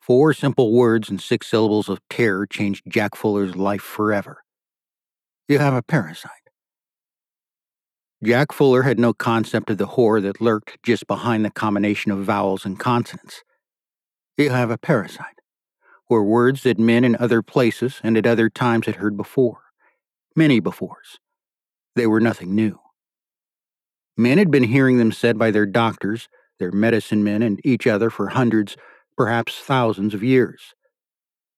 Four simple words and six syllables of terror changed Jack Fuller's life forever. You have a parasite. Jack Fuller had no concept of the horror that lurked just behind the combination of vowels and consonants. You have a parasite were words that men in other places and at other times had heard before. Many befores. They were nothing new. Men had been hearing them said by their doctors, their medicine men, and each other for hundreds, perhaps thousands of years.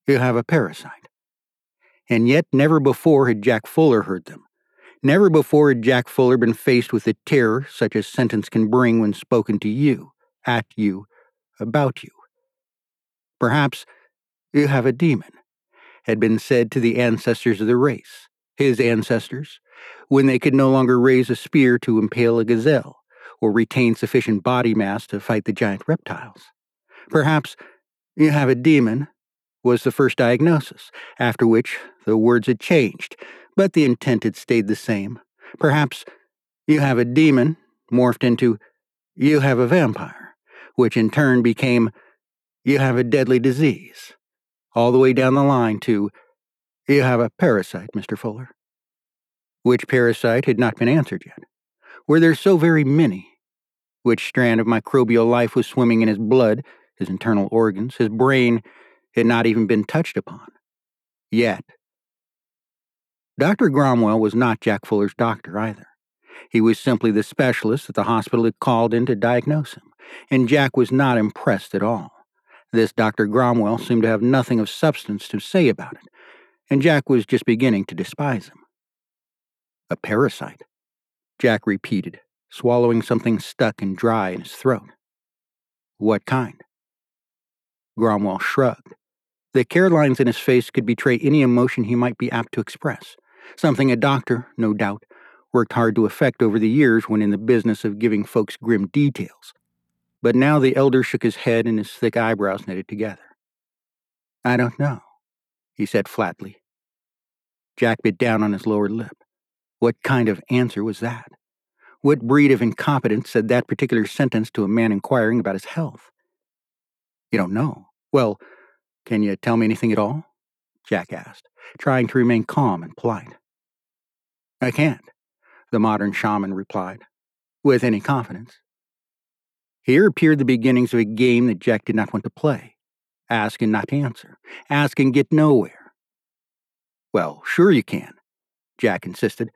You have a parasite. And yet never before had Jack Fuller heard them. Never before had Jack Fuller been faced with the terror such a sentence can bring when spoken to you, at you, about you. Perhaps you have a demon, had been said to the ancestors of the race, his ancestors, when they could no longer raise a spear to impale a gazelle or retain sufficient body mass to fight the giant reptiles. Perhaps you have a demon was the first diagnosis, after which the words had changed, but the intent had stayed the same. Perhaps you have a demon morphed into you have a vampire, which in turn became you have a deadly disease, all the way down the line to you have a parasite, Mr. Fuller. Which parasite had not been answered yet? Were there so very many? Which strand of microbial life was swimming in his blood, his internal organs, his brain had not even been touched upon? Yet. Dr. Gromwell was not Jack Fuller's doctor either. He was simply the specialist that the hospital had called in to diagnose him, and Jack was not impressed at all. This Dr. Gromwell seemed to have nothing of substance to say about it, and Jack was just beginning to despise him. A parasite, Jack repeated, swallowing something stuck and dry in his throat. What kind? Gromwell shrugged. The care lines in his face could betray any emotion he might be apt to express, something a doctor, no doubt, worked hard to effect over the years when in the business of giving folks grim details. But now the elder shook his head and his thick eyebrows knitted together. I don't know, he said flatly. Jack bit down on his lower lip. What kind of answer was that? What breed of incompetence said that particular sentence to a man inquiring about his health? You don't know. Well, can you tell me anything at all? Jack asked, trying to remain calm and polite. I can't, the modern shaman replied, with any confidence. Here appeared the beginnings of a game that Jack did not want to play. Ask and not answer. Ask and get nowhere. Well, sure you can, Jack insisted,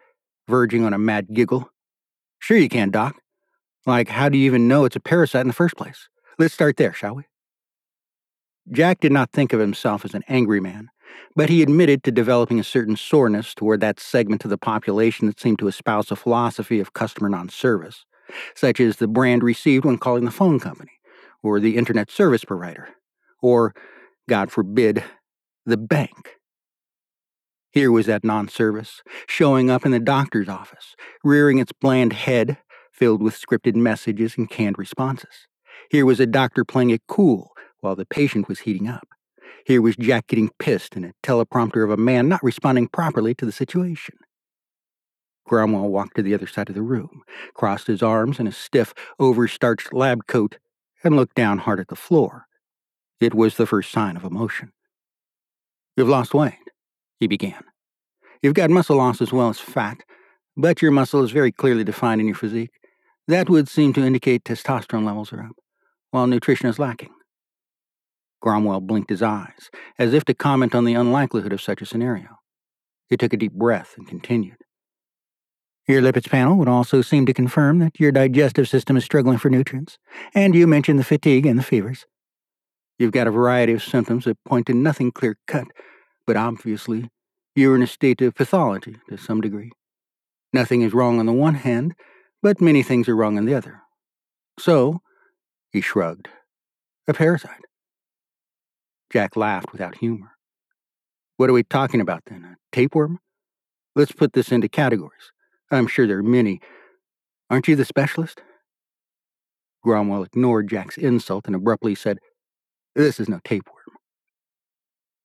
verging on a mad giggle. Sure you can, Doc. Like, how do you even know it's a parasite in the first place? Let's start there, shall we? Jack did not think of himself as an angry man, but he admitted to developing a certain soreness toward that segment of the population that seemed to espouse a philosophy of customer non service such as the brand received when calling the phone company, or the internet service provider, or, God forbid, the bank. Here was that non service, showing up in the doctor's office, rearing its bland head, filled with scripted messages and canned responses. Here was a doctor playing it cool while the patient was heating up. Here was Jack getting pissed in a teleprompter of a man not responding properly to the situation. Gromwell walked to the other side of the room, crossed his arms in a stiff, overstarched lab coat, and looked down hard at the floor. It was the first sign of emotion. You've lost weight, he began. You've got muscle loss as well as fat, but your muscle is very clearly defined in your physique. That would seem to indicate testosterone levels are up, while nutrition is lacking. Gromwell blinked his eyes, as if to comment on the unlikelihood of such a scenario. He took a deep breath and continued. Your lipids panel would also seem to confirm that your digestive system is struggling for nutrients, and you mentioned the fatigue and the fevers. You've got a variety of symptoms that point to nothing clear cut, but obviously you're in a state of pathology to some degree. Nothing is wrong on the one hand, but many things are wrong on the other. So, he shrugged, a parasite. Jack laughed without humor. What are we talking about then? A tapeworm? Let's put this into categories. I'm sure there are many. Aren't you the specialist? Gromwell ignored Jack's insult and abruptly said, This is no tapeworm.